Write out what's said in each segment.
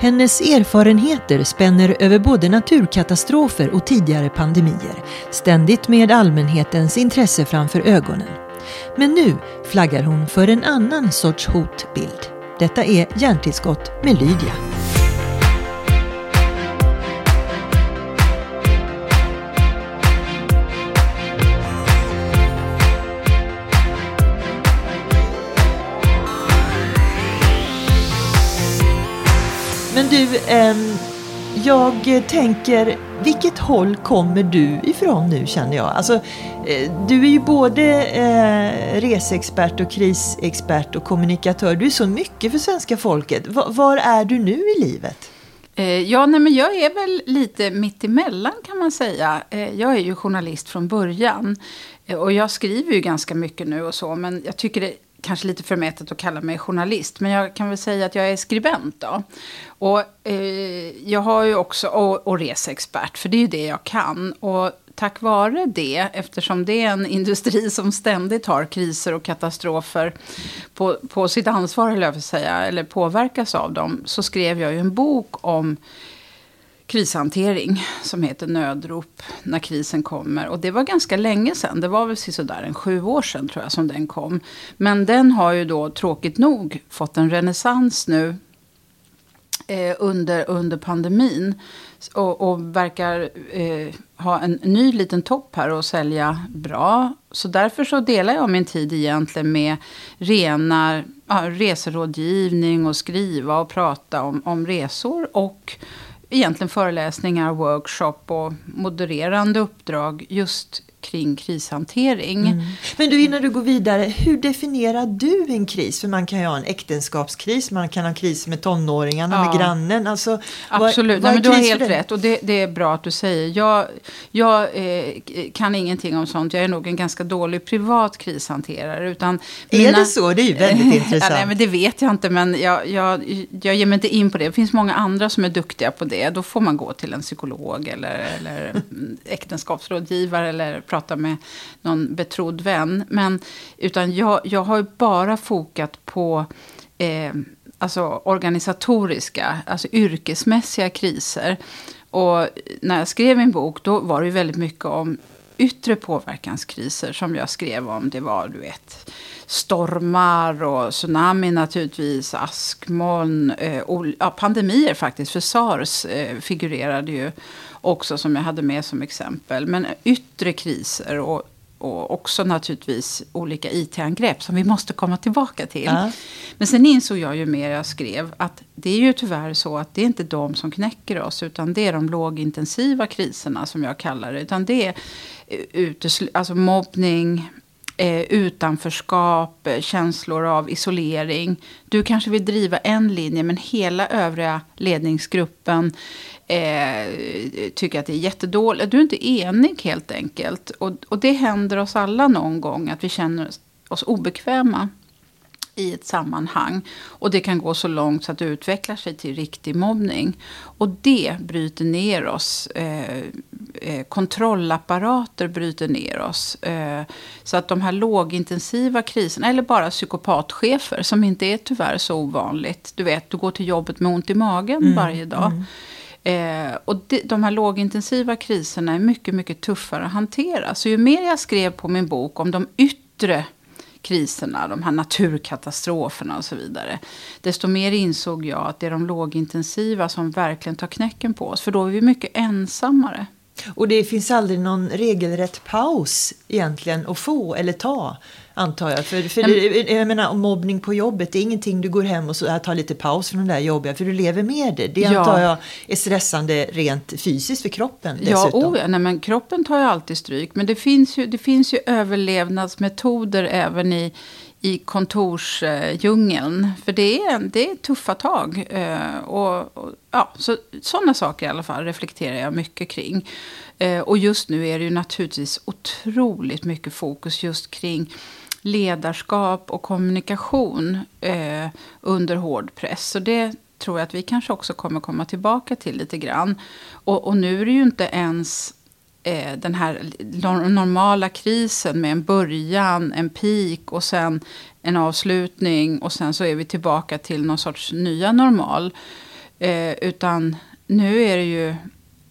Hennes erfarenheter spänner över både naturkatastrofer och tidigare pandemier, ständigt med allmänhetens intresse framför ögonen. Men nu flaggar hon för en annan sorts hotbild. Detta är Hjärntillskott med Lydia. Du, eh, jag tänker, vilket håll kommer du ifrån nu känner jag? Alltså, eh, du är ju både eh, resexpert och krisexpert och kommunikatör. Du är så mycket för svenska folket. Va, var är du nu i livet? Eh, ja, nej, men jag är väl lite mittemellan kan man säga. Eh, jag är ju journalist från början. Eh, och jag skriver ju ganska mycket nu och så. Men jag tycker det kanske lite förmätet att kalla mig journalist, men jag kan väl säga att jag är skribent då. Och eh, jag har ju också, och, och reseexpert, för det är ju det jag kan. Och tack vare det, eftersom det är en industri som ständigt har kriser och katastrofer på, på sitt ansvar, eller, jag säga, eller påverkas av dem, så skrev jag ju en bok om krishantering som heter Nödrop när krisen kommer. Och det var ganska länge sedan. Det var väl sådär en sju år sedan tror jag som den kom. Men den har ju då tråkigt nog fått en renässans nu eh, under, under pandemin. Och, och verkar eh, ha en ny liten topp här och sälja bra. Så därför så delar jag min tid egentligen med rena ja, reserådgivning och skriva och prata om, om resor. Och egentligen föreläsningar, workshop och modererande uppdrag just kring krishantering. Mm. Men du, innan du går vidare, hur definierar du en kris? För man kan ju ha en äktenskapskris, man kan ha en kris med tonåringarna, ja. med grannen. Alltså, Absolut, vad, vad Nej, men du har helt rätt och det, det, är bra att du säger. Jag, jag eh, kan ingenting om sånt, jag är nog en ganska dålig privat krishanterare. Utan är mina, det så? Det är ju väldigt intressant. Ja, nej, men det vet jag inte, men jag, jag, jag ger mig inte in på det. Det finns många andra som är duktiga på det. Då får man gå till en psykolog eller, eller äktenskapsrådgivare eller prata med någon betrodd vän. Men, utan jag, jag har bara fokat på eh, alltså organisatoriska, alltså yrkesmässiga kriser. Och när jag skrev min bok då var det väldigt mycket om yttre påverkanskriser som jag skrev om. Det var, du vet, stormar och tsunami naturligtvis, askmoln, eh, ja, pandemier faktiskt. För sars eh, figurerade ju också som jag hade med som exempel. Men yttre kriser och, och också naturligtvis olika IT-angrepp som vi måste komma tillbaka till. Ja. Men sen insåg jag ju mer jag skrev att det är ju tyvärr så att det är inte de som knäcker oss utan det är de lågintensiva kriserna som jag kallar det. Utan det är utesl- alltså mobbning, eh, utanförskap, eh, känslor av isolering. Du kanske vill driva en linje men hela övriga ledningsgruppen eh, tycker att det är jättedåligt. Du är inte enig helt enkelt. Och, och det händer oss alla någon gång att vi känner oss obekväma i ett sammanhang. Och det kan gå så långt så att det utvecklar sig till riktig mobbning. Och det bryter ner oss. Eh, eh, kontrollapparater bryter ner oss. Eh, så att de här lågintensiva kriserna, eller bara psykopatchefer, som inte är tyvärr så ovanligt. Du vet, du går till jobbet med ont i magen mm, varje dag. Mm. Eh, och de, de här lågintensiva kriserna är mycket, mycket tuffare att hantera. Så ju mer jag skrev på min bok om de yttre kriserna, de här naturkatastroferna och så vidare. Desto mer insåg jag att det är de lågintensiva som verkligen tar knäcken på oss. För då är vi mycket ensammare. Och det finns aldrig någon regelrätt paus egentligen att få eller ta. Antar jag. För, för det, jag menar, mobbning på jobbet, det är ingenting du går hem och så, tar lite paus från det där jobbiga, för du lever med det. Det ja. antar jag är stressande rent fysiskt för kroppen dessutom. Ja, oh, nej, men kroppen tar ju alltid stryk. Men det finns ju, det finns ju överlevnadsmetoder även i, i kontorsdjungeln. För det är, det är tuffa tag. Eh, och, och, ja, så, sådana saker i alla fall reflekterar jag mycket kring. Eh, och just nu är det ju naturligtvis otroligt mycket fokus just kring ledarskap och kommunikation eh, under hård press. Så det tror jag att vi kanske också kommer komma tillbaka till lite grann. Och, och nu är det ju inte ens eh, den här normala krisen med en början, en peak och sen en avslutning och sen så är vi tillbaka till någon sorts nya normal. Eh, utan nu är det ju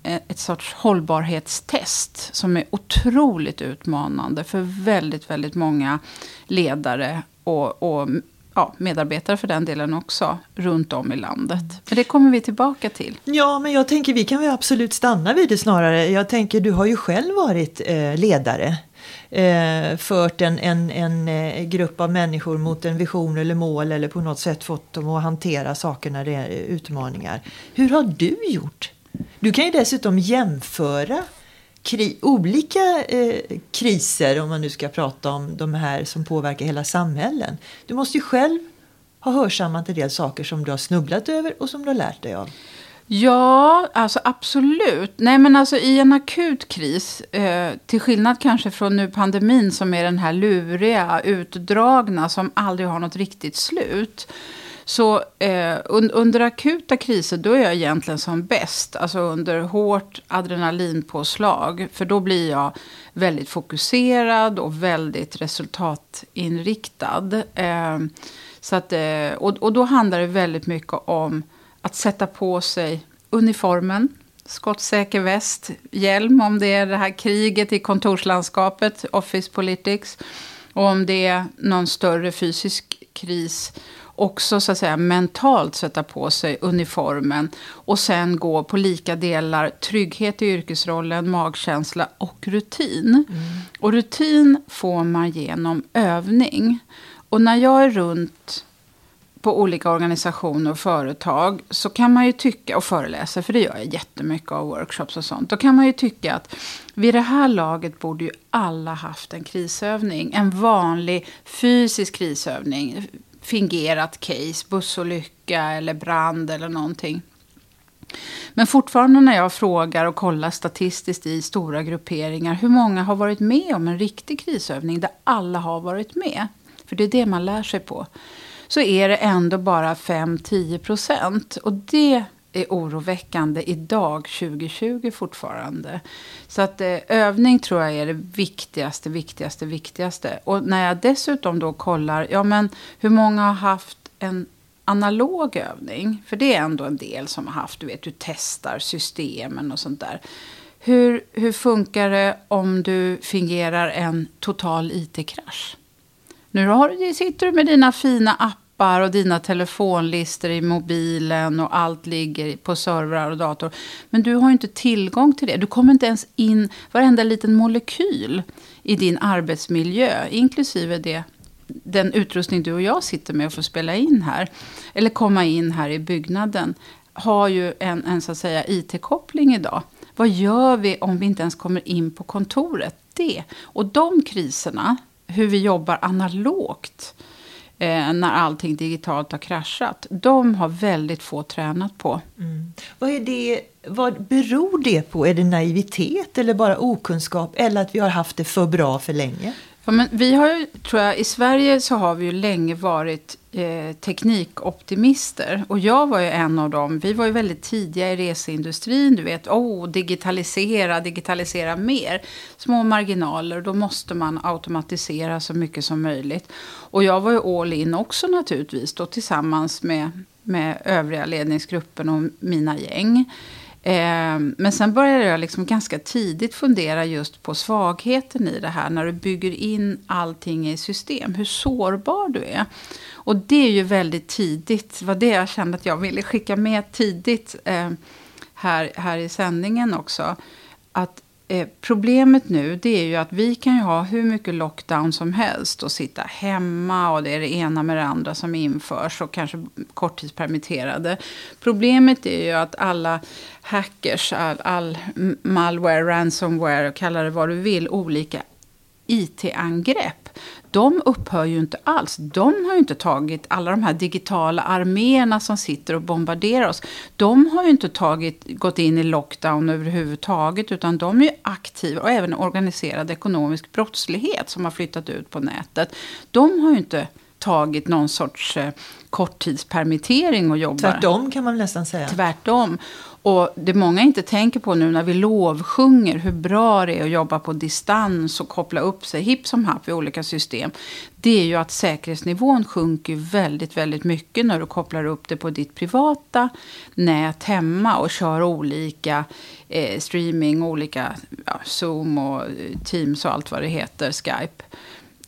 ett sorts hållbarhetstest som är otroligt utmanande för väldigt, väldigt många ledare och, och ja, medarbetare för den delen också, runt om i landet. Men det kommer vi tillbaka till. Ja, men jag tänker vi kan väl absolut stanna vid det snarare. Jag tänker, du har ju själv varit eh, ledare. Eh, fört en, en, en eh, grupp av människor mot en vision eller mål eller på något sätt fått dem att hantera saker när det är utmaningar. Hur har du gjort? Du kan ju dessutom jämföra kri olika eh, kriser, om man nu ska prata om de här som påverkar hela samhällen. Du måste ju själv ha hörsammat en del saker som du har snubblat över och som du har lärt dig av. Ja, alltså absolut. Nej, men alltså i en akut kris, eh, till skillnad kanske från nu pandemin som är den här luriga, utdragna, som aldrig har något riktigt slut så eh, un, under akuta kriser då är jag egentligen som bäst. Alltså under hårt adrenalinpåslag. För då blir jag väldigt fokuserad och väldigt resultatinriktad. Eh, så att, eh, och, och då handlar det väldigt mycket om att sätta på sig uniformen. Skottsäker väst, hjälm om det är det här kriget i kontorslandskapet, office politics. Och om det är någon större fysisk kris också så att säga mentalt sätta på sig uniformen och sen gå på lika delar trygghet i yrkesrollen, magkänsla och rutin. Mm. Och rutin får man genom övning. Och när jag är runt på olika organisationer och företag så kan man ju tycka, och föreläser, för det gör jag jättemycket av workshops och sånt. Då kan man ju tycka att vid det här laget borde ju alla haft en krisövning. En vanlig fysisk krisövning fingerat case, bussolycka eller brand eller någonting. Men fortfarande när jag frågar och kollar statistiskt i stora grupperingar hur många har varit med om en riktig krisövning där alla har varit med, för det är det man lär sig på, så är det ändå bara 5-10 procent. Och det är oroväckande idag, 2020 fortfarande. Så att eh, övning tror jag är det viktigaste, viktigaste, viktigaste. Och när jag dessutom då kollar, ja men hur många har haft en analog övning? För det är ändå en del som har haft, du vet, du testar systemen och sånt där. Hur, hur funkar det om du fingerar en total IT-krasch? Nu har, sitter du med dina fina appar appar och dina telefonlistor i mobilen och allt ligger på servrar och dator. Men du har inte tillgång till det. Du kommer inte ens in varenda liten molekyl i din arbetsmiljö, inklusive det den utrustning du och jag sitter med och får spela in här, eller komma in här i byggnaden, har ju en, en så att säga IT-koppling idag. Vad gör vi om vi inte ens kommer in på kontoret? Det. Och de kriserna, hur vi jobbar analogt, eh, när allting digitalt har kraschat. De har väldigt få tränat på. Mm. Vad, är det, vad beror det på? Är det naivitet eller bara okunskap? Eller att vi har haft det för bra för länge? Ja, men vi har ju, tror jag, I Sverige så har vi ju länge varit eh, teknikoptimister. Och jag var ju en av dem. Vi var ju väldigt tidiga i reseindustrin. Du vet, oh, digitalisera, digitalisera mer. Små marginaler, då måste man automatisera så mycket som möjligt. Och jag var ju all in också naturligtvis, då tillsammans med, med övriga ledningsgruppen och mina gäng. Eh, men sen började jag liksom ganska tidigt fundera just på svagheten i det här. När du bygger in allting i system. Hur sårbar du är. Och det är ju väldigt tidigt. Det var det jag kände att jag ville skicka med tidigt eh, här, här i sändningen också. Att Eh, problemet nu det är ju att vi kan ju ha hur mycket lockdown som helst och sitta hemma och det är det ena med det andra som införs och kanske korttidspermitterade. Problemet är ju att alla hackers, all, all malware, ransomware, kalla det vad du vill, olika IT-angrepp de upphör ju inte alls. De har ju inte tagit alla de här digitala arméerna som sitter och bombarderar oss. De har ju inte tagit, gått in i lockdown överhuvudtaget utan de är ju aktiva och även organiserad ekonomisk brottslighet som har flyttat ut på nätet. De har ju inte tagit någon sorts eh, korttidspermittering och jobbar. Tvärtom kan man nästan säga. Tvärtom. Och det många inte tänker på nu när vi lovsjunger hur bra det är att jobba på distans och koppla upp sig hipp som happ i olika system. Det är ju att säkerhetsnivån sjunker väldigt, väldigt mycket när du kopplar upp det på ditt privata nät hemma och kör olika eh, streaming, olika ja, Zoom och eh, Teams och allt vad det heter, Skype.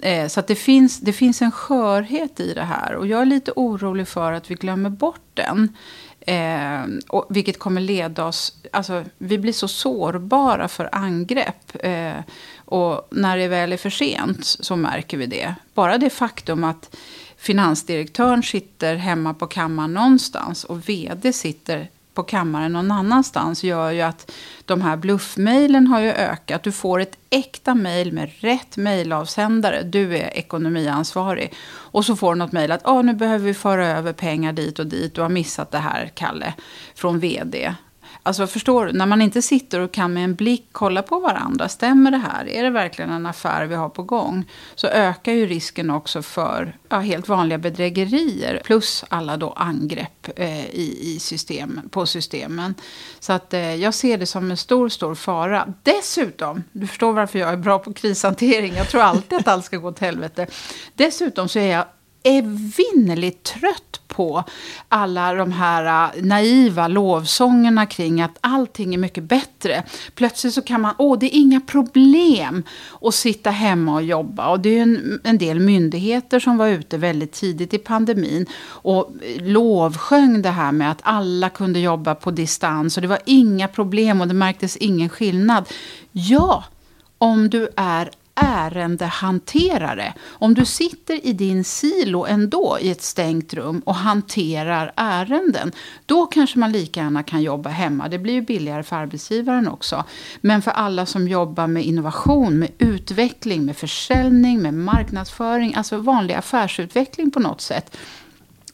Eh, så att det, finns, det finns en skörhet i det här. Och jag är lite orolig för att vi glömmer bort den. Eh, och, vilket kommer leda oss... Alltså, vi blir så sårbara för angrepp. Eh, och när det väl är för sent så märker vi det. Bara det faktum att finansdirektören sitter hemma på kammaren någonstans och vd sitter på kammaren någon annanstans gör ju att de här bluffmejlen har ju ökat. Du får ett äkta mejl med rätt mejlavsändare. Du är ekonomiansvarig. Och så får du något mejl att ah, nu behöver vi föra över pengar dit och dit. Du har missat det här, Kalle, från vd. Alltså förstår du, när man inte sitter och kan med en blick kolla på varandra. Stämmer det här? Är det verkligen en affär vi har på gång? Så ökar ju risken också för ja, helt vanliga bedrägerier. Plus alla då angrepp eh, i, i system, på systemen. Så att eh, jag ser det som en stor, stor fara. Dessutom, du förstår varför jag är bra på krishantering. Jag tror alltid att allt ska gå åt helvete. Dessutom så är jag evinnerligt trött på alla de här äh, naiva lovsångerna kring att allting är mycket bättre. Plötsligt så kan man, åh det är inga problem att sitta hemma och jobba. Och det är en, en del myndigheter som var ute väldigt tidigt i pandemin och lovsjöng det här med att alla kunde jobba på distans och det var inga problem och det märktes ingen skillnad. Ja, om du är ärendehanterare. Om du sitter i din silo ändå i ett stängt rum och hanterar ärenden, då kanske man lika gärna kan jobba hemma. Det blir ju billigare för arbetsgivaren också. Men för alla som jobbar med innovation, med utveckling, med försäljning, med marknadsföring, alltså vanlig affärsutveckling på något sätt.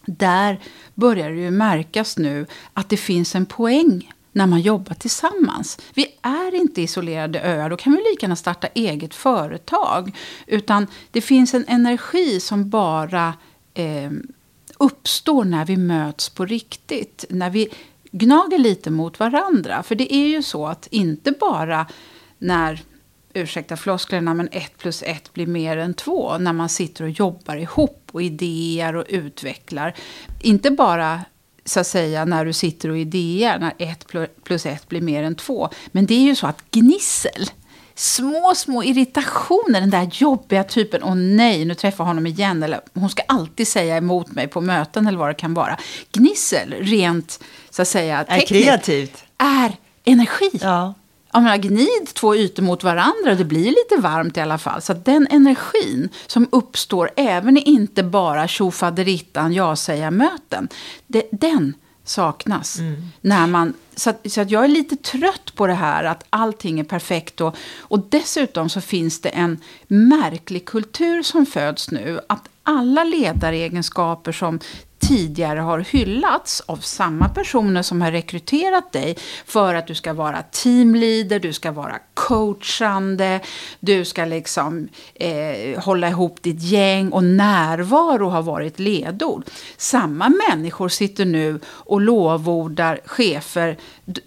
Där börjar det ju märkas nu att det finns en poäng när man jobbar tillsammans. Vi är inte isolerade öar, då kan vi lika gärna starta eget företag. Utan det finns en energi som bara eh, uppstår när vi möts på riktigt. När vi gnager lite mot varandra. För det är ju så att inte bara när ursäkta flosklerna, men ett plus ett blir mer än två. När man sitter och jobbar ihop och idéer och utvecklar. Inte bara så att säga, när du sitter och idéar, när ett plus ett blir mer än två. Men det är ju så att gnissel, små, små irritationer, den där jobbiga typen, åh nej, nu träffar jag honom igen, eller hon ska alltid säga emot mig på möten eller vad det kan vara. Gnissel, rent så att säga tekniskt, är kreativt. Är energi. Ja jag menar, gnid två ytor mot varandra och det blir lite varmt i alla fall. Så den energin som uppstår även i inte bara tjofaderittan ja-säga-möten, den saknas. Mm. När man, så, att, så att jag är lite trött på det här att allting är perfekt. Och, och dessutom så finns det en märklig kultur som föds nu. Att alla ledaregenskaper som tidigare har hyllats av samma personer som har rekryterat dig för att du ska vara teamleader, du ska vara coachande, du ska liksom eh, hålla ihop ditt gäng och närvaro har varit ledord. Samma människor sitter nu och lovordar chefer,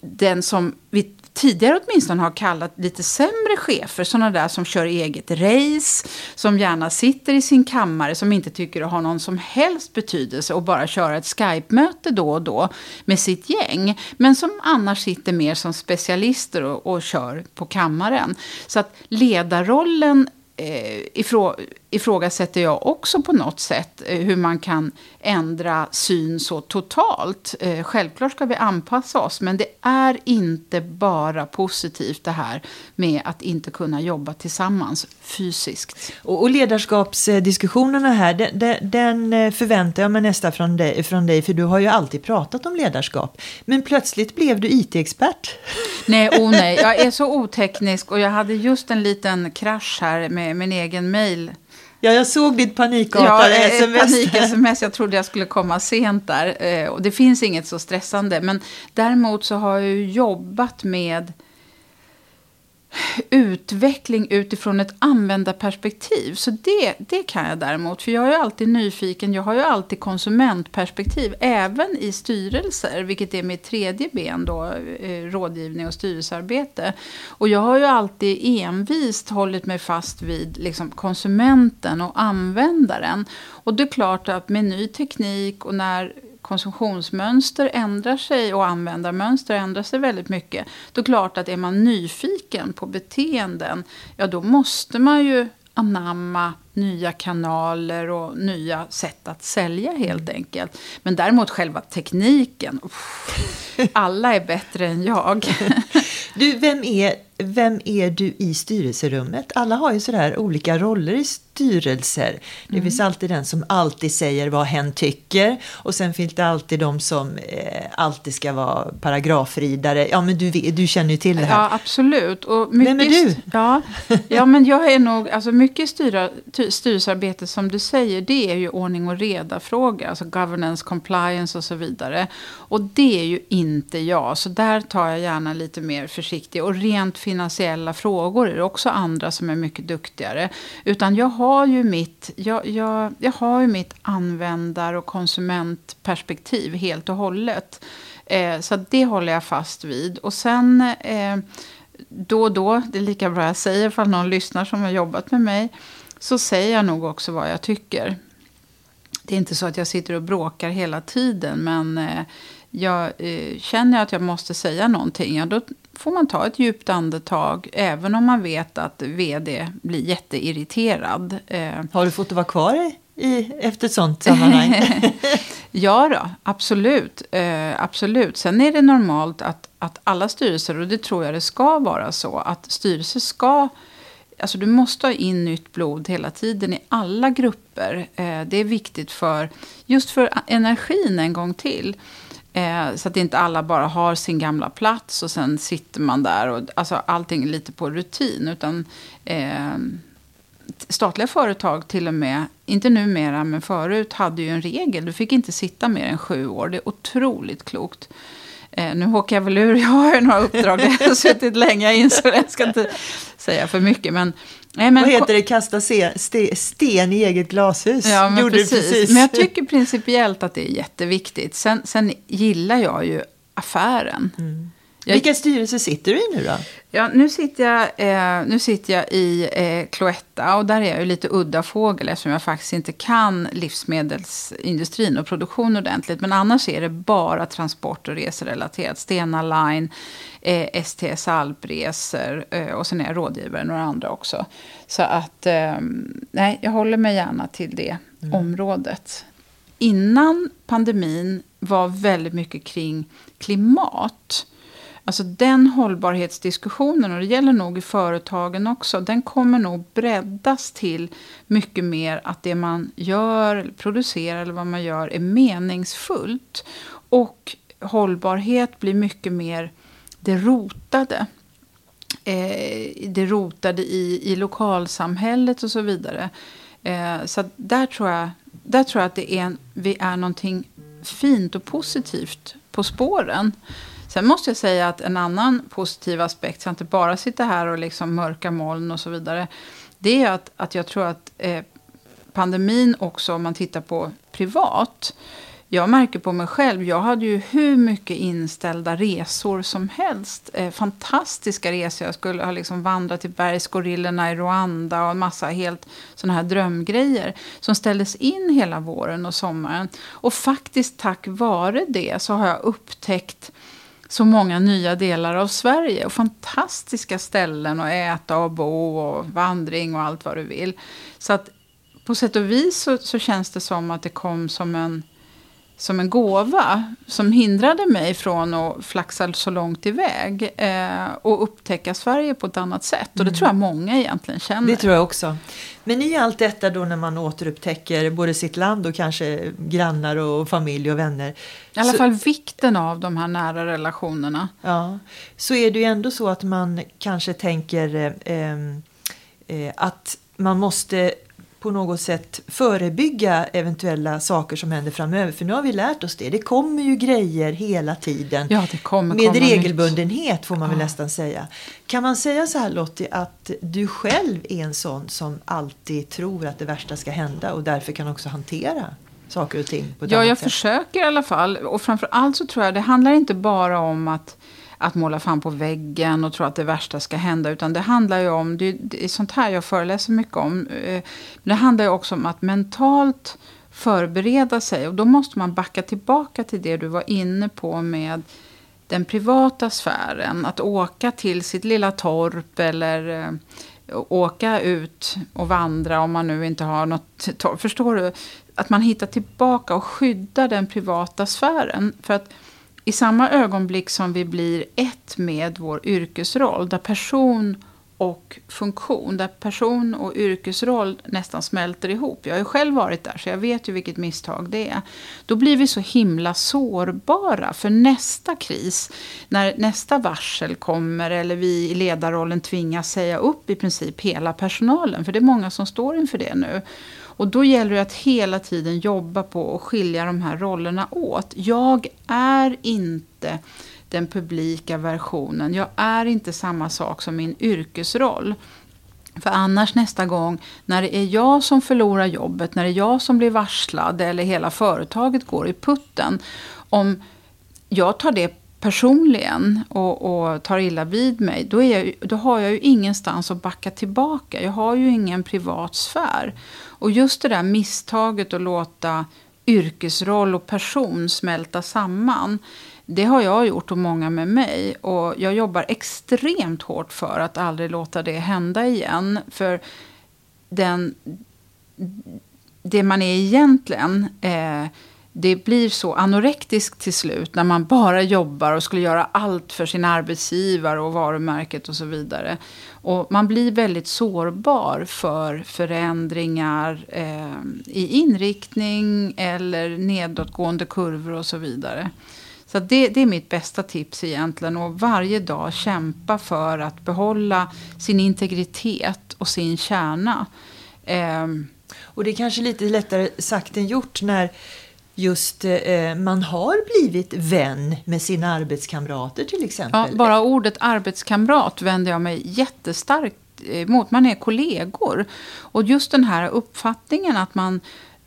den som vi tidigare åtminstone har kallat lite sämre chefer, sådana där som kör eget race, som gärna sitter i sin kammare, som inte tycker det har någon som helst betydelse och bara köra ett Skype-möte då och då med sitt gäng, men som annars sitter mer som specialister och, och kör på kammaren. Så att ledarrollen eh, ifrån, ifrågasätter jag också på något sätt eh, hur man kan ändra syn så totalt. Eh, självklart ska vi anpassa oss, men det är inte bara positivt det här med att inte kunna jobba tillsammans fysiskt. Och, ledarskapsdiskussionerna här, den, eh, förväntar jag mig nästan från dig, från dig, för du har ju alltid pratat om ledarskap. Men plötsligt blev du IT-expert. Nej, oh nej, jag är så oteknisk och jag hade just en liten krasch här med min egen mail Ja, jag såg ditt panikartade ja, sms. Panik-sms. Jag trodde jag skulle komma sent där. Eh, och det finns inget så stressande. Men däremot så har jag jobbat med utveckling utifrån ett användarperspektiv. Så det, det kan jag däremot. För jag är alltid nyfiken. Jag har ju alltid konsumentperspektiv. Även i styrelser. Vilket är mitt tredje ben då. Eh, rådgivning och styrelsearbete. Och jag har ju alltid envist hållit mig fast vid liksom, konsumenten och användaren. Och det är klart att med ny teknik och när konsumtionsmönster ändrar sig och användarmönster ändrar sig väldigt mycket. Då är det klart att är man nyfiken på beteenden, ja då måste man ju anamma nya kanaler och nya sätt att sälja helt enkelt. Men däremot själva tekniken, alla är bättre än jag. Du, vem är, vem är du i styrelserummet? Alla har ju sådär olika roller i styrelser. Det mm. finns alltid den som alltid säger vad hen tycker. Och sen finns det alltid de som eh, alltid ska vara paragrafridare. Ja, men du, du känner ju till det här. Ja, absolut. Och mycket, vem är du? Ja, ja, men jag är nog, alltså mycket styra, styrelsearbete som du säger, det är ju ordning och reda-frågor. Alltså governance, compliance och så vidare. Och det är ju inte jag. Så där tar jag gärna lite mer försiktig. Och rent finansiella frågor är det också andra som är mycket duktigare. Utan jag har ju mitt, jag, jag, jag har ju mitt användar och konsumentperspektiv helt och hållet. Eh, så det håller jag fast vid. Och sen eh, då och då, det är lika bra jag säger ifall någon lyssnar som har jobbat med mig, så säger jag nog också vad jag tycker. Det är inte så att jag sitter och bråkar hela tiden, men eh, jag eh, känner att jag måste säga någonting, ja, då får man ta ett djupt andetag. Även om man vet att vd blir jätteirriterad. Eh, Har du fått vara kvar i, i, efter ett sånt sammanhang? ja, då, absolut. Absolut. Sen är det normalt att, att alla styrelser, och det tror jag det ska vara så, att styrelser ska Alltså du måste ha in nytt blod hela tiden i alla grupper. Eh, det är viktigt för just för energin en gång till. Eh, så att inte alla bara har sin gamla plats och sen sitter man där. Och, alltså allting är lite på rutin. Utan eh, statliga företag till och med, inte numera men förut, hade ju en regel. Du fick inte sitta mer än sju år. Det är otroligt klokt. Eh, nu åker jag väl ur, jag har ju några uppdrag där jag har suttit länge in så jag ska inte säga för mycket. Men, nej, men, Vad heter det, kasta sten i eget glashus? Ja, men, precis. precis. men jag tycker principiellt att det är jätteviktigt. Sen, sen gillar jag ju affären. Mm. Jag, Vilka styrelser sitter du i nu då? Ja, nu sitter jag, eh, nu sitter jag i eh, Cloetta och där är jag ju lite udda fågel eftersom jag faktiskt inte kan livsmedelsindustrin och produktion ordentligt. Men annars är det bara transport och reserelaterat. Stena Line, eh, STS Alpresor eh, och sen är jag rådgivare några andra också. Så att, eh, nej, jag håller mig gärna till det mm. området. Innan pandemin var väldigt mycket kring klimat. Alltså den hållbarhetsdiskussionen, och det gäller nog i företagen också, den kommer nog breddas till mycket mer att det man gör, producerar eller vad man gör är meningsfullt. Och hållbarhet blir mycket mer det rotade. Eh, det rotade i, i lokalsamhället och så vidare. Eh, så där tror, jag, där tror jag att det är, vi är någonting fint och positivt på spåren. Sen måste jag säga att en annan positiv aspekt, så att inte bara sitta här och liksom mörka moln och så vidare. Det är att, att jag tror att eh, pandemin också, om man tittar på privat. Jag märker på mig själv, jag hade ju hur mycket inställda resor som helst. Eh, fantastiska resor. Jag skulle ha liksom vandrat till bergsgorillorna i Rwanda och en massa helt sådana här drömgrejer. Som ställdes in hela våren och sommaren. Och faktiskt tack vare det så har jag upptäckt så många nya delar av Sverige. Och fantastiska ställen att äta och bo och vandring och allt vad du vill. Så att på sätt och vis så, så känns det som att det kom som en som en gåva som hindrade mig från att flaxa så långt iväg eh, och upptäcka Sverige på ett annat sätt. Och det mm. tror jag många egentligen känner. Det tror jag också. Men i allt detta då när man återupptäcker både sitt land och kanske grannar och familj och vänner. I alla så, fall vikten av de här nära relationerna. Ja, så är det ju ändå så att man kanske tänker eh, eh, att man måste på något sätt förebygga eventuella saker som händer framöver. För nu har vi lärt oss det. Det kommer ju grejer hela tiden. Ja, det kommer med regelbundenhet nytt. får man väl Ja. nästan säga. Kan man säga så här Lottie att du själv är en sån som alltid tror att det värsta ska hända och därför kan också hantera saker och ting på ett Ja, jag sätt? försöker i alla fall. Och framför allt så tror jag det handlar inte bara om att, att måla fan på väggen och tro att det värsta ska hända. Utan det handlar ju om, det, är sånt här jag föreläser mycket om. Eh, det handlar ju också om att mentalt förbereda sig. Och då måste man backa tillbaka till det du var inne på med den privata sfären. Att åka till sitt lilla torp eller eh, åka ut och vandra om man nu inte har något torp. Förstår du? Att man hittar tillbaka och skyddar den privata sfären. För att i samma ögonblick som vi blir ett med vår yrkesroll, där person och funktion, där person och yrkesroll nästan smälter ihop. Jag har ju själv varit där, så jag vet ju vilket misstag det är. Då blir vi så himla sårbara för nästa kris. När nästa varsel kommer eller vi i ledarrollen tvingas säga upp i princip hela personalen. För det är många som står inför det nu. Och då gäller det att hela tiden jobba på att skilja de här rollerna åt. Jag är inte den publika versionen. Jag är inte samma sak som min yrkesroll. För annars nästa gång, när det är jag som förlorar jobbet, när det är jag som blir varslad eller hela företaget går i putten. Om jag tar det personligen och, och tar illa vid mig, då, är jag, då har jag ju ingenstans att backa tillbaka. Jag har ju ingen privat sfär. Och just det där misstaget att låta yrkesroll och person smälta samman. Det har jag gjort och många med mig. Och jag jobbar extremt hårt för att aldrig låta det hända igen. För den, det man är egentligen, eh, det blir så anorektiskt till slut när man bara jobbar och skulle göra allt för sin arbetsgivare och varumärket och så vidare. Och man blir väldigt sårbar för förändringar eh, i inriktning eller nedåtgående kurvor och så vidare. Så det, det är mitt bästa tips egentligen. Och varje dag kämpa för att behålla sin integritet och sin kärna. Eh, Och det är kanske lite lättare sagt än gjort när just eh, eh, man har blivit vän med sina arbetskamrater till exempel. Ja, bara ordet arbetskamrat vänder jag mig jättestarkt eh, emot. Man är kollegor. Och just den här uppfattningen att man,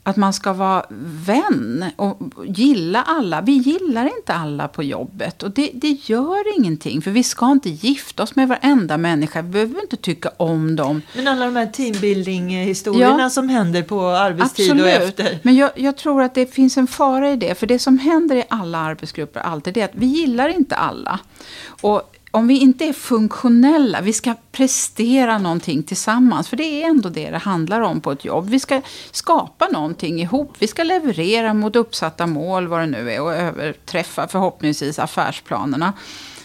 att man ska vara vän och gilla alla. Vi gillar inte alla på jobbet. Och det, det gör ingenting. För vi ska inte gifta oss med varenda människa. Vi behöver inte tycka om dem. Men alla de här teambuilding-historierna Ja. som händer på arbetstid och efter. Men jag, jag tror att det finns en fara i det. För det som händer i alla arbetsgrupper alltid det är att vi gillar inte alla. Och om vi inte är funktionella, vi ska prestera någonting tillsammans. För det är ändå det det handlar om på ett jobb. Vi ska skapa någonting ihop. Vi ska leverera mot uppsatta mål, vad det nu är, och överträffa förhoppningsvis affärsplanerna.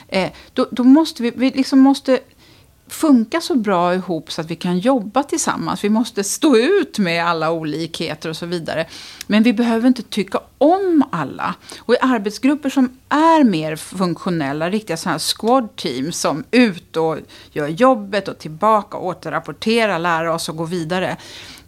Eh, då, då måste vi, vi liksom måste funka så bra ihop så att vi kan jobba tillsammans. Vi måste stå ut med alla olikheter och så vidare. Men vi behöver inte tycka om alla. Och i arbetsgrupper som är mer funktionella, riktiga sådana här squad teams som ut och gör jobbet och tillbaka, återrapportera, lära oss och gå vidare.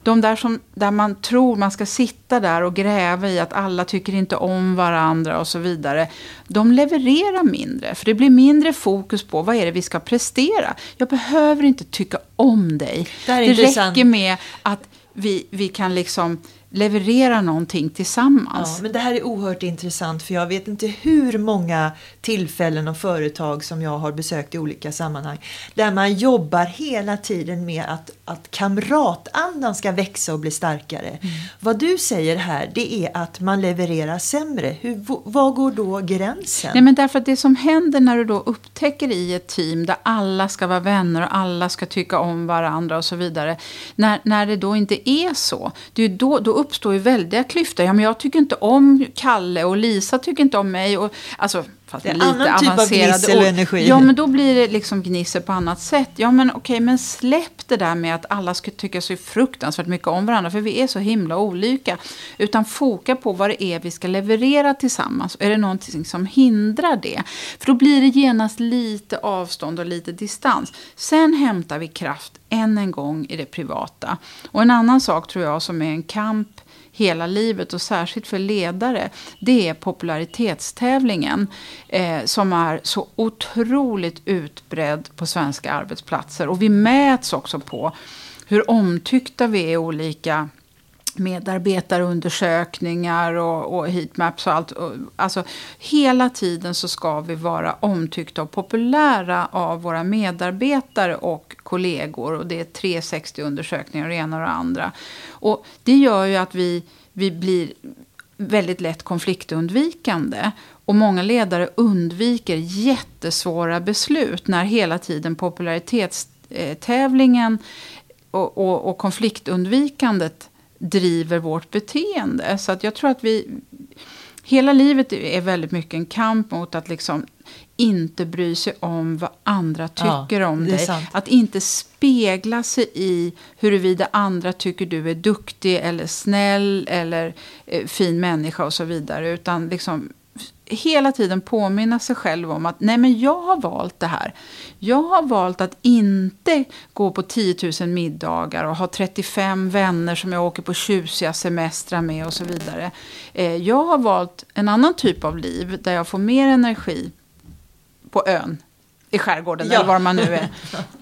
De där som, där man tror man ska sitta där och gräva i att alla tycker inte om varandra och så vidare. De levererar mindre, för det blir mindre fokus på vad är det vi ska prestera. Jag behöver inte tycka om dig. Det det räcker med att vi, vi kan liksom leverera någonting tillsammans. Ja, men det här är oerhört intressant för jag vet inte hur många tillfällen och företag som jag har besökt i olika sammanhang där man jobbar hela tiden med att, att kamratandan ska växa och bli starkare. Mm. Vad du säger här det är att man levererar sämre. Hur, v- var går då gränsen? Nej, men därför att det som händer när du då upptäcker i ett team där alla ska vara vänner och alla ska tycka om varandra och så vidare. När, när det då inte är så, det är då, då uppstår ju väldiga klyftor. Ja, men jag tycker inte om Kalle och Lisa tycker inte om mig. Och, alltså, fast Det är lite annan typ av gnissel och energi. Ja, men då blir det liksom gnissel på annat sätt. Ja, men okej, men släpp det där med att alla ska tycka så fruktansvärt mycket om varandra, för vi är så himla olika. Utan foka på vad det är vi ska leverera tillsammans. Är det någonting som hindrar det? För då blir det genast lite avstånd och lite distans. Sen hämtar vi kraft än en gång i det privata. Och en annan sak tror jag som är en kamp hela livet och särskilt för ledare, det är popularitetstävlingen eh, som är så otroligt utbredd på svenska arbetsplatser. Och vi mäts också på hur omtyckta vi är i olika medarbetarundersökningar och, och heatmaps och allt. Alltså, hela tiden så ska vi vara omtyckta och populära av våra medarbetare och kollegor. Och det är 360 undersökningar och det ena och det andra. Och det gör ju att vi, vi blir väldigt lätt konfliktundvikande. Och många ledare undviker jättesvåra beslut när hela tiden popularitetstävlingen och, och, och konfliktundvikandet driver vårt beteende. Så att jag tror att vi... Hela livet är väldigt mycket en kamp mot att liksom inte bry sig om vad andra tycker ja, om dig. Att inte spegla sig i huruvida andra tycker du är duktig eller snäll eller eh, fin människa och så vidare. Utan liksom hela tiden påminna sig själv om att nej men jag har valt det här. Jag har valt att inte gå på 10 000 middagar och ha 35 vänner som jag åker på tjusiga semestrar med och så vidare. Eh, jag har valt en annan typ av liv där jag får mer energi på ön i skärgården ja. eller var man nu är.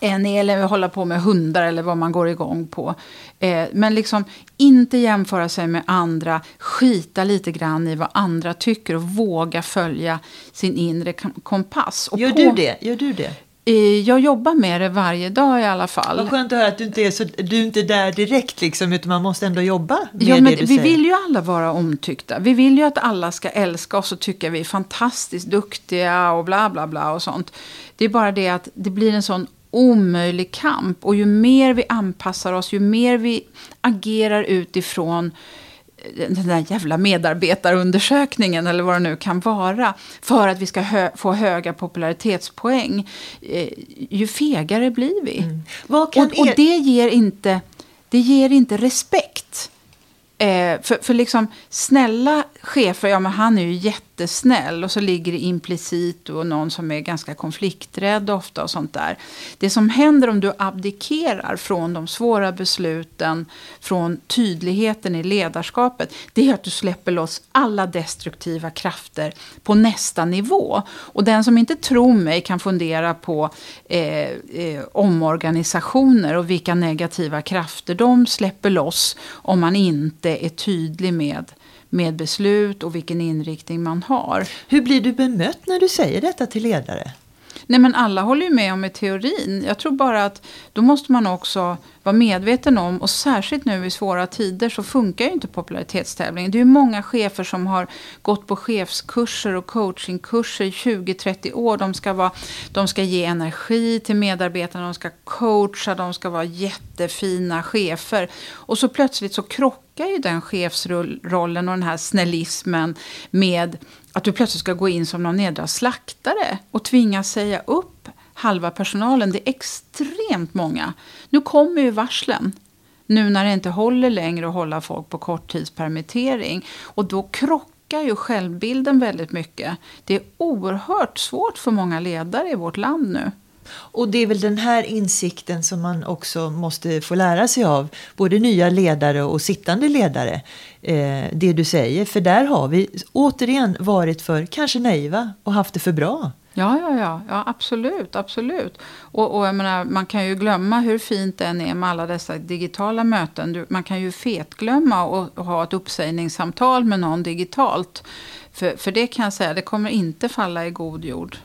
än eller hålla på med hundar eller vad man går igång på. Eh, men liksom inte jämföra sig med andra, skita lite grann i vad andra tycker och våga följa sin inre kompass. Och Gör på, du det? Gör du det? Eh, jag jobbar med det varje dag i alla fall. Vad skönt att höra att du inte är, så, du är inte där direkt liksom, utan man måste ändå jobba med ja, men det du Vi säger. vill ju alla vara omtyckta. Vi vill ju att alla ska älska oss och tycka vi är fantastiskt duktiga och bla bla bla och sånt. Det är bara det att det blir en sån omöjlig kamp. Och ju mer vi anpassar oss, ju mer vi agerar utifrån den där jävla medarbetarundersökningen eller vad det nu kan vara. För att vi ska hö få höga popularitetspoäng. Eh, ju fegare blir vi. Mm. Och, och, det, ger inte, det ger inte respekt. Eh, för, för liksom snälla chefer, ja men han är ju jättesnäll och så ligger det implicit och någon som är ganska konflikträdd ofta och sånt där. Det som händer om du abdikerar från de svåra besluten, från tydligheten i ledarskapet, det är att du släpper loss alla destruktiva krafter på nästa nivå. Och den som inte tror mig kan fundera på eh, eh, omorganisationer och vilka negativa krafter de släpper loss om man inte är tydlig med med beslut och vilken inriktning man har. Hur blir du bemött när du säger detta till ledare? Nej men alla håller ju med om i teorin. Jag tror bara att då måste man också vara medveten om, och särskilt nu i svåra tider så funkar ju inte popularitetstävlingen. Det är ju många chefer som har gått på chefskurser och coachingkurser i 20-30 år. De ska, vara, de ska ge energi till medarbetarna, de ska coacha, de ska vara jättefina chefer. Och så plötsligt så krockar ju den chefsrollen och den här snällismen med att du plötsligt ska gå in som någon nedra slaktare och tvingas säga upp halva personalen. Det är extremt många. Nu kommer ju varslen. Nu när det inte håller längre att hålla folk på korttidspermittering. Och då krockar ju självbilden väldigt mycket. Det är oerhört svårt för många ledare i vårt land nu. Och det är väl den här insikten som man också måste få lära sig av, både nya ledare och sittande ledare. Eh, det du säger, för där har vi återigen varit för kanske naiva och haft det för bra. Ja, ja, ja, ja absolut, absolut. Och, och jag menar, man kan ju glömma hur fint det än är med alla dessa digitala möten. Man kan ju fetglömma och, och ha ett uppsägningssamtal med någon digitalt. För, för det kan jag säga, det kommer inte falla i god jord.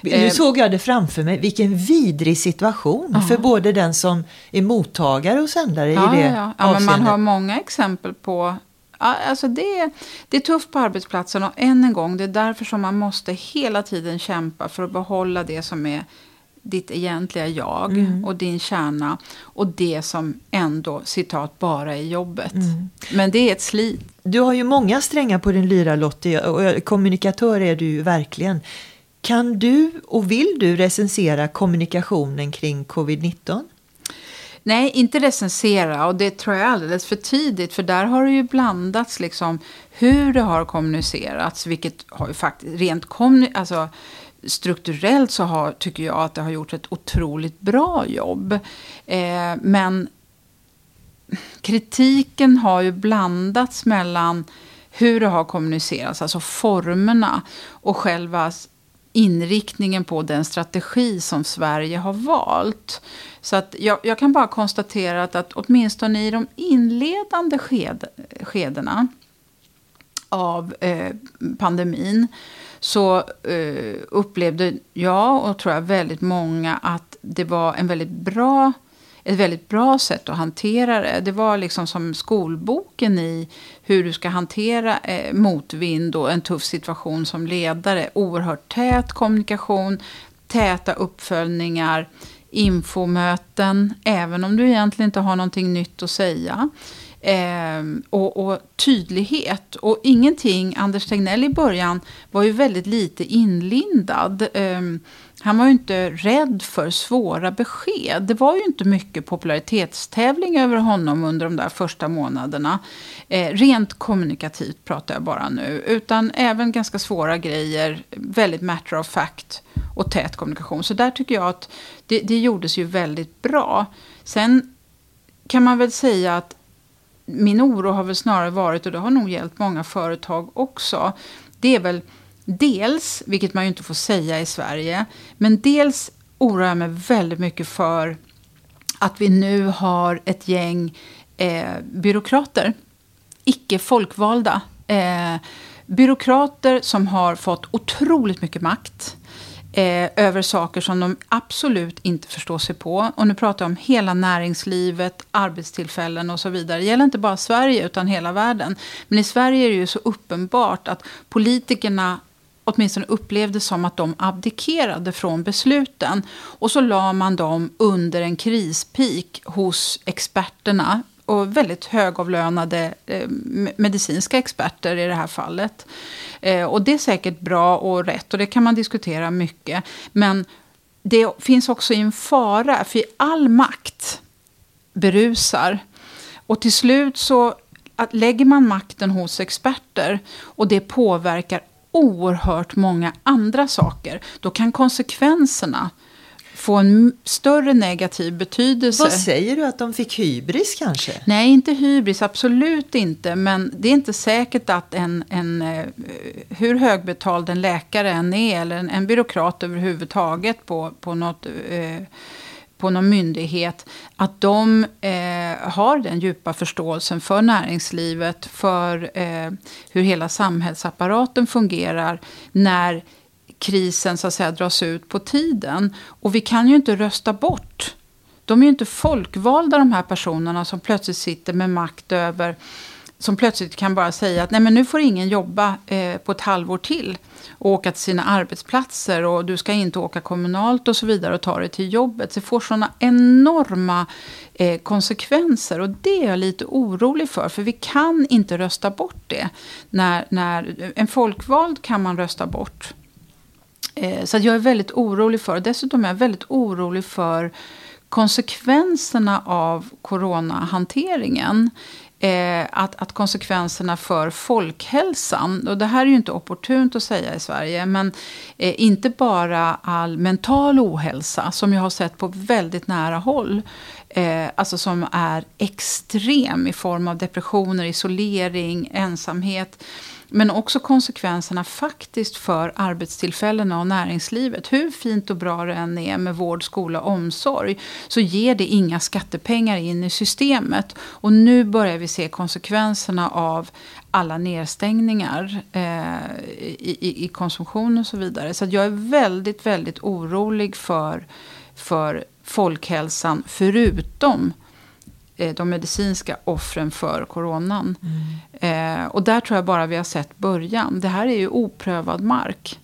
Nu eh, såg jag det framför mig. Vilken vidrig situation -huh. för både den som är mottagare och sändare ja, i det ja, ja. ja men Man har många exempel på Alltså det, det är tufft på arbetsplatsen och än en gång, det är därför som man måste hela tiden kämpa för att behålla det som är ditt egentliga jag mm. och din kärna och det som ändå, citat, bara är jobbet. Mm. Men det är ett slit. Du har ju många strängar på din lyra Lottie och kommunikatör är du ju verkligen. Kan du och vill du recensera kommunikationen kring covid-19? Nej, inte recensera och det tror jag är alldeles för tidigt. För där har det ju blandats liksom hur det har kommunicerats. Vilket har ju faktiskt rent alltså, strukturellt så har, tycker jag att det har gjort ett otroligt bra jobb. Eh, men kritiken har ju blandats mellan hur det har kommunicerats, alltså formerna och själva inriktningen på den strategi som Sverige har valt. Så att jag, jag kan bara konstatera att, att åtminstone i de inledande sked, skedena av eh, pandemin så eh, upplevde jag och tror jag väldigt många att det var en väldigt bra ett väldigt bra sätt att hantera det. Det var liksom som skolboken i hur du ska hantera eh, motvind och en tuff situation som ledare. Oerhört tät kommunikation, täta uppföljningar, infomöten, även om du egentligen inte har någonting nytt att säga. Eh, och, och, tydlighet. Och ingenting, Anders Tegnell i början var ju väldigt lite inlindad. Eh, han var ju inte rädd för svåra besked. Det var ju inte mycket popularitetstävling över honom under de där första månaderna. Eh, rent kommunikativt pratar jag bara nu. Utan även ganska svåra grejer. Väldigt matter of fact och tät kommunikation. Så där tycker jag att det, det gjordes ju väldigt bra. Sen kan man väl säga att min oro har väl snarare varit, och det har nog gällt många företag också, det är väl dels, vilket man ju inte får säga i Sverige, men dels oroar jag mig väldigt mycket för att vi nu har ett gäng eh, byråkrater, icke folkvalda, eh, byråkrater som har fått otroligt mycket makt eh, över saker som de absolut inte förstår sig på. Och nu pratar jag om hela näringslivet, arbetstillfällen och så vidare. Det gäller inte bara Sverige utan hela världen. Men i Sverige är det ju så uppenbart att politikerna åtminstone upplevdes som att de abdikerade från besluten. Och så la man dem under en krispik hos experterna och väldigt högavlönade eh, medicinska experter i det här fallet. Eh, och det är säkert bra och rätt och det kan man diskutera mycket. Men det finns också en fara, för all makt berusar. Och till slut så att lägger man makten hos experter och det påverkar oerhört många andra saker, då kan konsekvenserna få en större negativ betydelse. Vad säger du, att de fick hybris kanske? Nej, inte hybris, absolut inte. Men det är inte säkert att en, en eh, hur högbetald en läkare än är, eller en, en byråkrat överhuvudtaget på, på något eh, på någon myndighet, att de eh, har den djupa förståelsen för näringslivet, för eh, hur hela samhällsapparaten fungerar när krisen så att säga dras ut på tiden. Och vi kan ju inte rösta bort. De är ju inte folkvalda de här personerna som plötsligt sitter med makt över som plötsligt kan bara säga att nej men nu får ingen jobba eh, på ett halvår till och åka till sina arbetsplatser och du ska inte åka kommunalt och så vidare och ta dig till jobbet. Så det får sådana enorma eh, konsekvenser och det är jag lite orolig för. För vi kan inte rösta bort det. När, när, en folkvald kan man rösta bort. Eh, så jag är väldigt orolig för, dessutom är jag väldigt orolig för konsekvenserna av coronahanteringen. Eh, att, att konsekvenserna för folkhälsan, och det här är ju inte opportunt att säga i Sverige, men eh, inte bara all mental ohälsa som jag har sett på väldigt nära håll, eh, alltså som är extrem i form av depressioner, isolering, ensamhet men också konsekvenserna faktiskt för arbetstillfällena och näringslivet. Hur fint och bra det än är med vård, skola och omsorg så ger det inga skattepengar in i systemet. Och nu börjar vi se konsekvenserna av alla nedstängningar eh, i, i, i, konsumtion och så vidare. Så jag är väldigt, väldigt orolig för, för folkhälsan förutom de medicinska offren för coronan. Mm. Eh, och där tror jag bara vi har sett början. Det här är ju oprövad mark.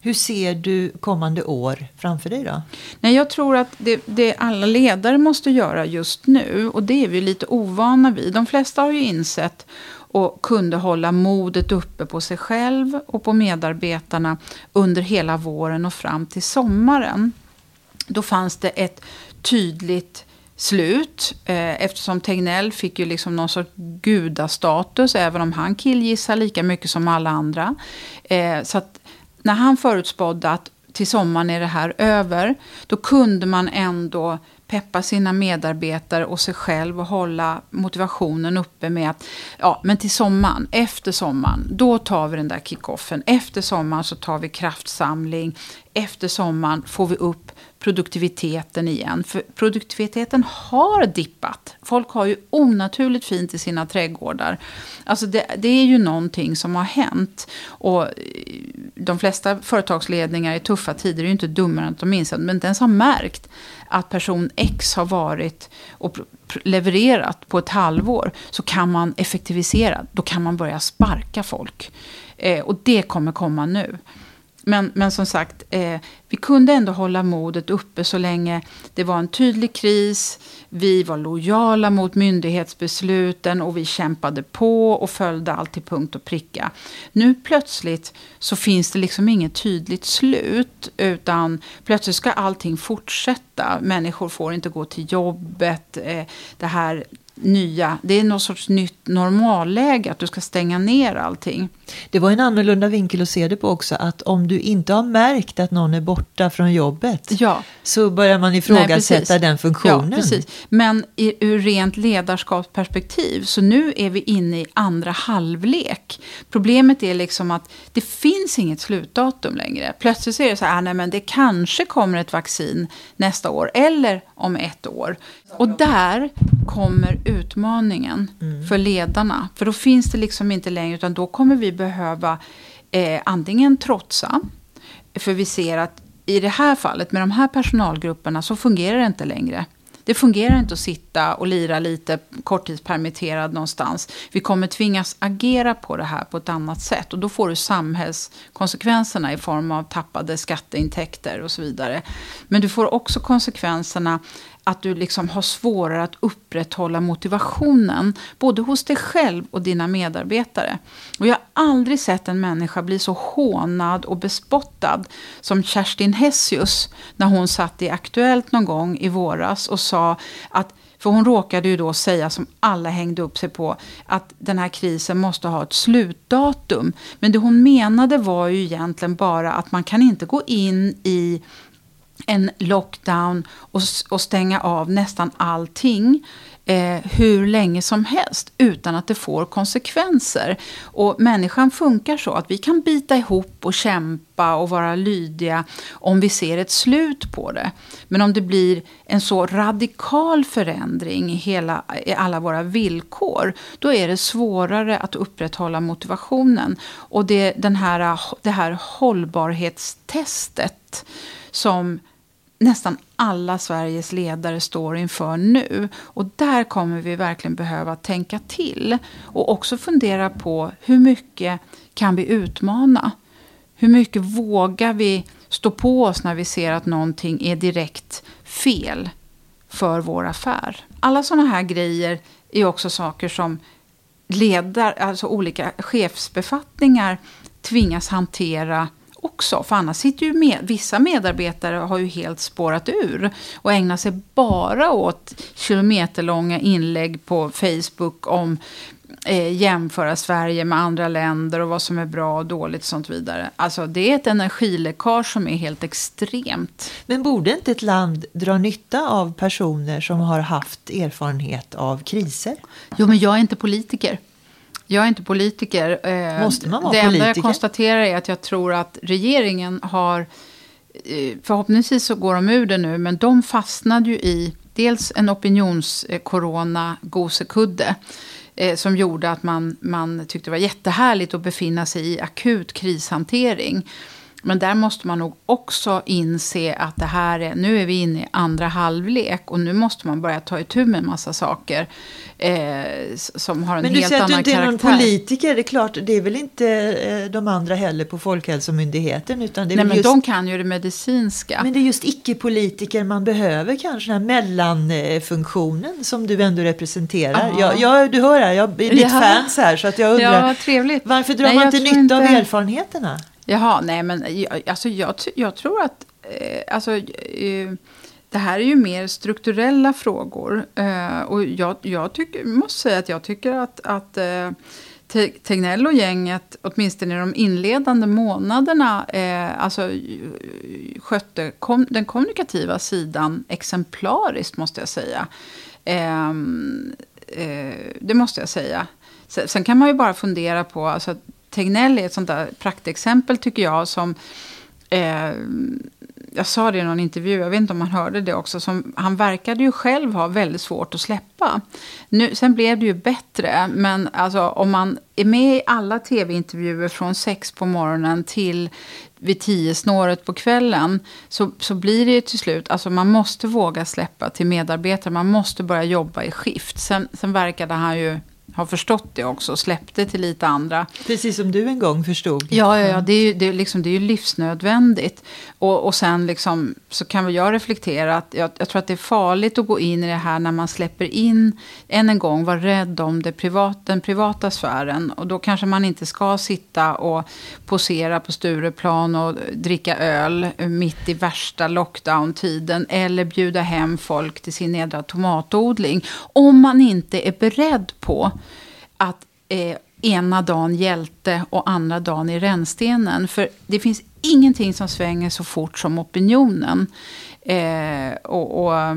Hur ser du kommande år framför dig då? Nej, jag tror att det, det alla ledare måste göra just nu, och det är vi lite ovana vid. De flesta har ju insett och kunde hålla modet uppe på sig själv och på medarbetarna under hela våren och fram till sommaren. Då fanns det ett tydligt slut. Eh, eftersom Tegnell fick ju liksom någon sorts gudastatus, även om han killgissar lika mycket som alla andra. Eh, så att när han förutspådde att till sommaren är det här över, då kunde man ändå peppa sina medarbetare och sig själv och hålla motivationen uppe med att ja, men till sommaren, efter sommaren, då tar vi den där kickoffen. Efter sommaren så tar vi kraftsamling. Efter sommaren får vi upp produktiviteten igen. För produktiviteten har dippat. Folk har ju onaturligt fint i sina trädgårdar. Alltså det, det, är ju någonting som har hänt. Och eh, de flesta företagsledningar i tuffa tider är ju inte dummare än att de inser, men inte ens har märkt att person X har varit och levererat på ett halvår. Så kan man effektivisera. Då kan man börja sparka folk. Eh, och det kommer komma nu. Men, men som sagt, eh, vi kunde ändå hålla modet uppe så länge det var en tydlig kris. Vi var lojala mot myndighetsbesluten och vi kämpade på och följde allt till punkt och pricka. Nu plötsligt så finns det liksom inget tydligt slut utan plötsligt ska allting fortsätta. Människor får inte gå till jobbet. Eh, det här nya, det är någon sorts nytt normalläge, att du ska stänga ner allting. Det var en annorlunda vinkel att se det på också, att om du inte har märkt att någon är borta från jobbet, ja. så börjar man ifrågasätta Nej, den funktionen. Ja, precis. Men i, ur rent ledarskapsperspektiv, så nu är vi inne i andra halvlek. Problemet är liksom att det finns inget slutdatum längre. Plötsligt är det så här, ah, nej men det kanske kommer ett vaccin nästa år, eller om ett år. Och där kommer utmaningen mm. för ledarna. För då finns det liksom inte längre, utan då kommer vi behöva eh, antingen trotsa, för vi ser att i det här fallet med de här personalgrupperna så fungerar det inte längre. Det fungerar inte att sitta och lira lite korttidspermitterad någonstans. Vi kommer tvingas agera på det här på ett annat sätt. Och då får du samhällskonsekvenserna i form av tappade skatteintäkter och så vidare. Men du får också konsekvenserna att du liksom har svårare att upprätthålla motivationen. Både hos dig själv och dina medarbetare. Och jag har aldrig sett en människa bli så hånad och bespottad som Kerstin Hessius. När hon satt i Aktuellt någon gång i våras och sa att för hon råkade ju då säga, som alla hängde upp sig på, att den här krisen måste ha ett slutdatum. Men det hon menade var ju egentligen bara att man kan inte gå in i en lockdown och, och stänga av nästan allting eh, hur länge som helst utan att det får konsekvenser. Och människan funkar så att vi kan bita ihop och kämpa och vara lydiga om vi ser ett slut på det. Men om det blir en så radikal förändring i, hela, i alla våra villkor då är det svårare att upprätthålla motivationen. Och det, den här, det här hållbarhetstestet som nästan alla Sveriges ledare står inför nu. Och där kommer vi verkligen behöva tänka till. Och också fundera på hur mycket kan vi utmana? Hur mycket vågar vi stå på oss när vi ser att någonting är direkt fel för vår affär? Alla sådana här grejer är också saker som ledare, alltså olika chefsbefattningar tvingas hantera också. För annars sitter ju med, vissa medarbetare har ju helt spårat ur och ägnar sig bara åt kilometerlånga inlägg på Facebook om eh, jämföra Sverige med andra länder och vad som är bra och dåligt och sånt vidare. Alltså det är ett energiläckage som är helt extremt. Men borde inte ett land dra nytta av personer som har haft erfarenhet av kriser? Jo, men jag är inte politiker. Jag är inte politiker. Eh, Måste man vara det politiker? Det enda jag konstaterar är att jag tror att regeringen har... Eh, förhoppningsvis så går de ur det nu, men de fastnade ju i dels en opinions-corona-gosekudde eh, som gjorde att man, man tyckte det var jättehärligt att befinna sig i akut krishantering. Men där måste man nog också inse att det här är, nu är vi inne i andra halvlek och nu måste man börja ta itu med en massa saker eh, som har en helt annan karaktär. Men du säger att du inte är någon politiker, det är klart, det är väl inte eh, de andra heller på Folkhälsomyndigheten utan det är Nej, men just, de kan ju det medicinska. Men det är just icke-politiker man behöver kanske, den här mellanfunktionen som du ändå representerar. Jag, jag, du hör här, jag är ditt Ja. fans här så att jag undrar, Ja, trevligt. varför drar Nej, man inte nytta av inte- erfarenheterna? Jaha, nej men eh, jag- alltså, jag, jag tror att eh, alltså, eh, det här är ju mer strukturella frågor. Eh, och jag, jag tycker, måste säga att jag tycker att, att eh, Tegnell och gänget, åtminstone i de inledande månaderna, eh, alltså, eh, skötte kom, den kommunikativa sidan exemplariskt, måste jag säga. Eh, eh, det måste jag säga. Sen, sen kan man ju bara fundera på, alltså, att Tegnell är ett sånt där praktexempel tycker jag som eh, jag sa det i någon intervju, jag vet inte om man hörde det också, som, han verkade ju själv ha väldigt svårt att släppa. Nu, sen blev det ju bättre, men alltså, om man är med i alla tv-intervjuer från sex på morgonen till vid tio snåret på kvällen så, så blir det ju till slut, alltså man måste våga släppa till medarbetare, man måste börja jobba i skift. Sen, sen verkade han ju ha förstått det också och släppte till lite andra. Precis som du en gång förstod. Ja, ja, ja det, är ju, det, är liksom, det är ju livsnödvändigt. Och, och sen liksom, så kan väl jag reflektera att jag, jag tror att det är farligt att gå in i det här när man släpper in, än en gång, var rädd om det privat, den privata sfären. Och då kanske man inte ska sitta och posera på Stureplan och dricka öl mitt i värsta lockdown-tiden. Eller bjuda hem folk till sin nedra tomatodling. Om man inte är beredd på att eh, ena dagen hjälte och andra dagen i rännstenen. För det finns ingenting som svänger så fort som opinionen. Eh, och, och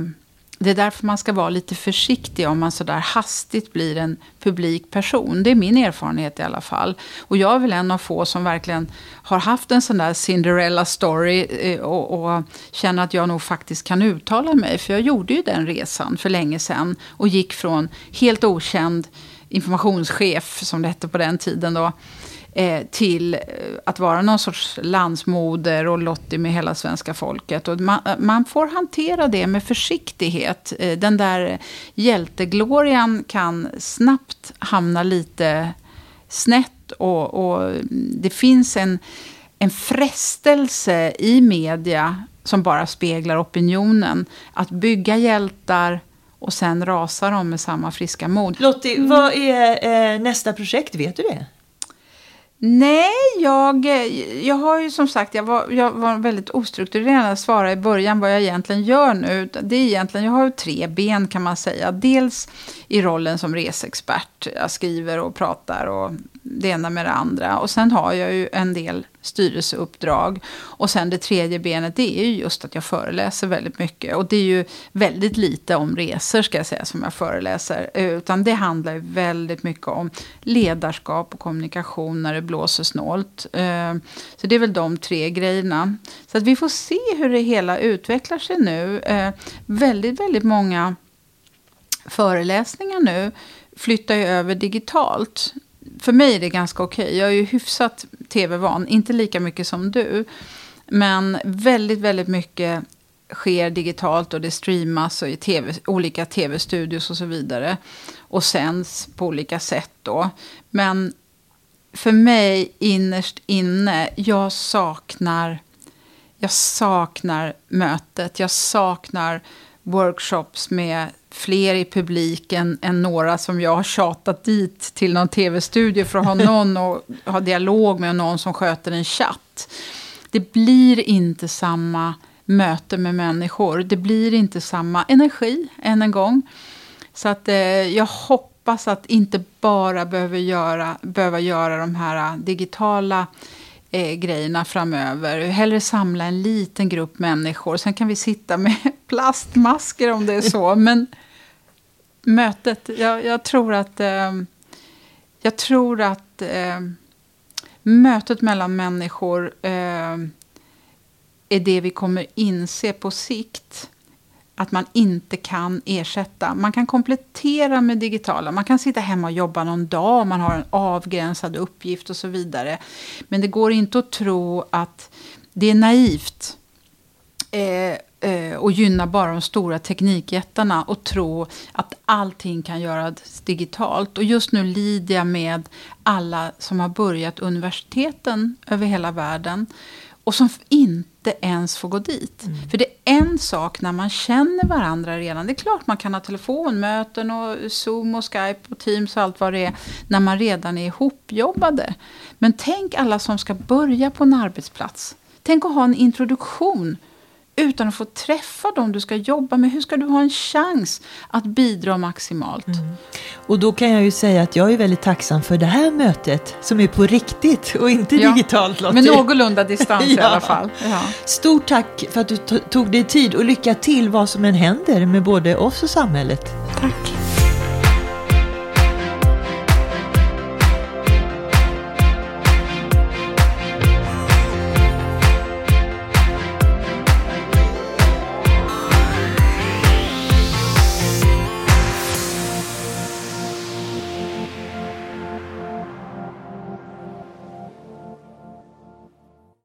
det är därför man ska vara lite försiktig om man sådär hastigt blir en publik person. Det är min erfarenhet i alla fall. Och jag är väl en av få som verkligen har haft en sån där Cinderella story eh, och, och känner att jag nog faktiskt kan uttala mig. För jag gjorde ju den resan för länge sedan och gick från helt okänd informationschef, som det hette på den tiden då, eh, till eh, att vara någon sorts landsmoder och Lottie med hela svenska folket. Och man, eh, man får hantera det med försiktighet. Den där hjälteglorian kan snabbt hamna lite snett och, och det finns en, en frestelse i media som bara speglar opinionen. Att bygga hjältar och sen rasar de med samma friska mod. Lottie, Mm. vad är eh, nästa projekt? Vet du det? Nej, jag, jag har ju som sagt, jag var, jag var väldigt ostrukturerad att svara i början vad jag egentligen gör nu. Det är egentligen, jag har ju tre ben kan man säga. Dels i rollen som resexpert. Jag skriver och pratar och det ena med det andra. Och sen har jag ju en del styrelseuppdrag. Och sen det tredje benet, det är ju just att jag föreläser väldigt mycket. Och det är ju väldigt lite om resor ska jag säga som jag föreläser. Eh, utan det handlar ju väldigt mycket om ledarskap och kommunikation när det blåser snålt. Eh, så det är väl de tre grejerna. Så att vi får se hur det hela utvecklar sig nu. Eh, väldigt, väldigt många föreläsningar nu flyttar ju över digitalt. För mig är det ganska okej. Jag är ju hyfsat tv-van, inte lika mycket som du. Men väldigt, väldigt mycket sker digitalt och det streamas och i TV, olika tv-studios och så vidare. Och sänds på olika sätt då. Men för mig innerst inne, jag saknar, jag saknar mötet. Jag saknar workshops med fler i publiken än några som jag har tjatat dit till någon tv-studio för att ha någon och ha dialog med någon som sköter en chatt. Det blir inte samma möte med människor. Det blir inte samma energi, än en gång. Så att eh, jag hoppas att inte bara behöver göra, behöva göra de här digitala eh, grejerna framöver. Hellre samla en liten grupp människor. Sen kan vi sitta med plastmasker om det är så. Men mötet, jag, jag tror att, eh, jag tror att eh, mötet mellan människor eh, är det vi kommer inse på sikt att man inte kan ersätta. Man kan komplettera med digitala. Man kan sitta hemma och jobba någon dag, man har en avgränsad uppgift och så vidare. Men det går inte att tro att det är naivt eh, eh, och gynna bara de stora teknikjättarna och tro att allting kan göras digitalt. Och just nu lider jag med alla som har börjat universiteten över hela världen och som inte ens får gå dit. Mm. För det är en sak när man känner varandra redan. Det är klart man kan ha telefonmöten och Zoom och Skype och Teams och allt vad det är när man redan är ihopjobbade. Men tänk alla som ska börja på en arbetsplats. Tänk att ha en introduktion utan att få träffa dem du ska jobba med. Hur ska du ha en chans att bidra maximalt? Mm. Och då kan jag ju säga att jag är väldigt tacksam för det här mötet som är på riktigt och inte ja, digitalt. Lottie. Med någorlunda distans ja. i alla fall. Ja. Stort tack för att du tog dig tid och lycka till vad som än händer med både oss och samhället. Tack.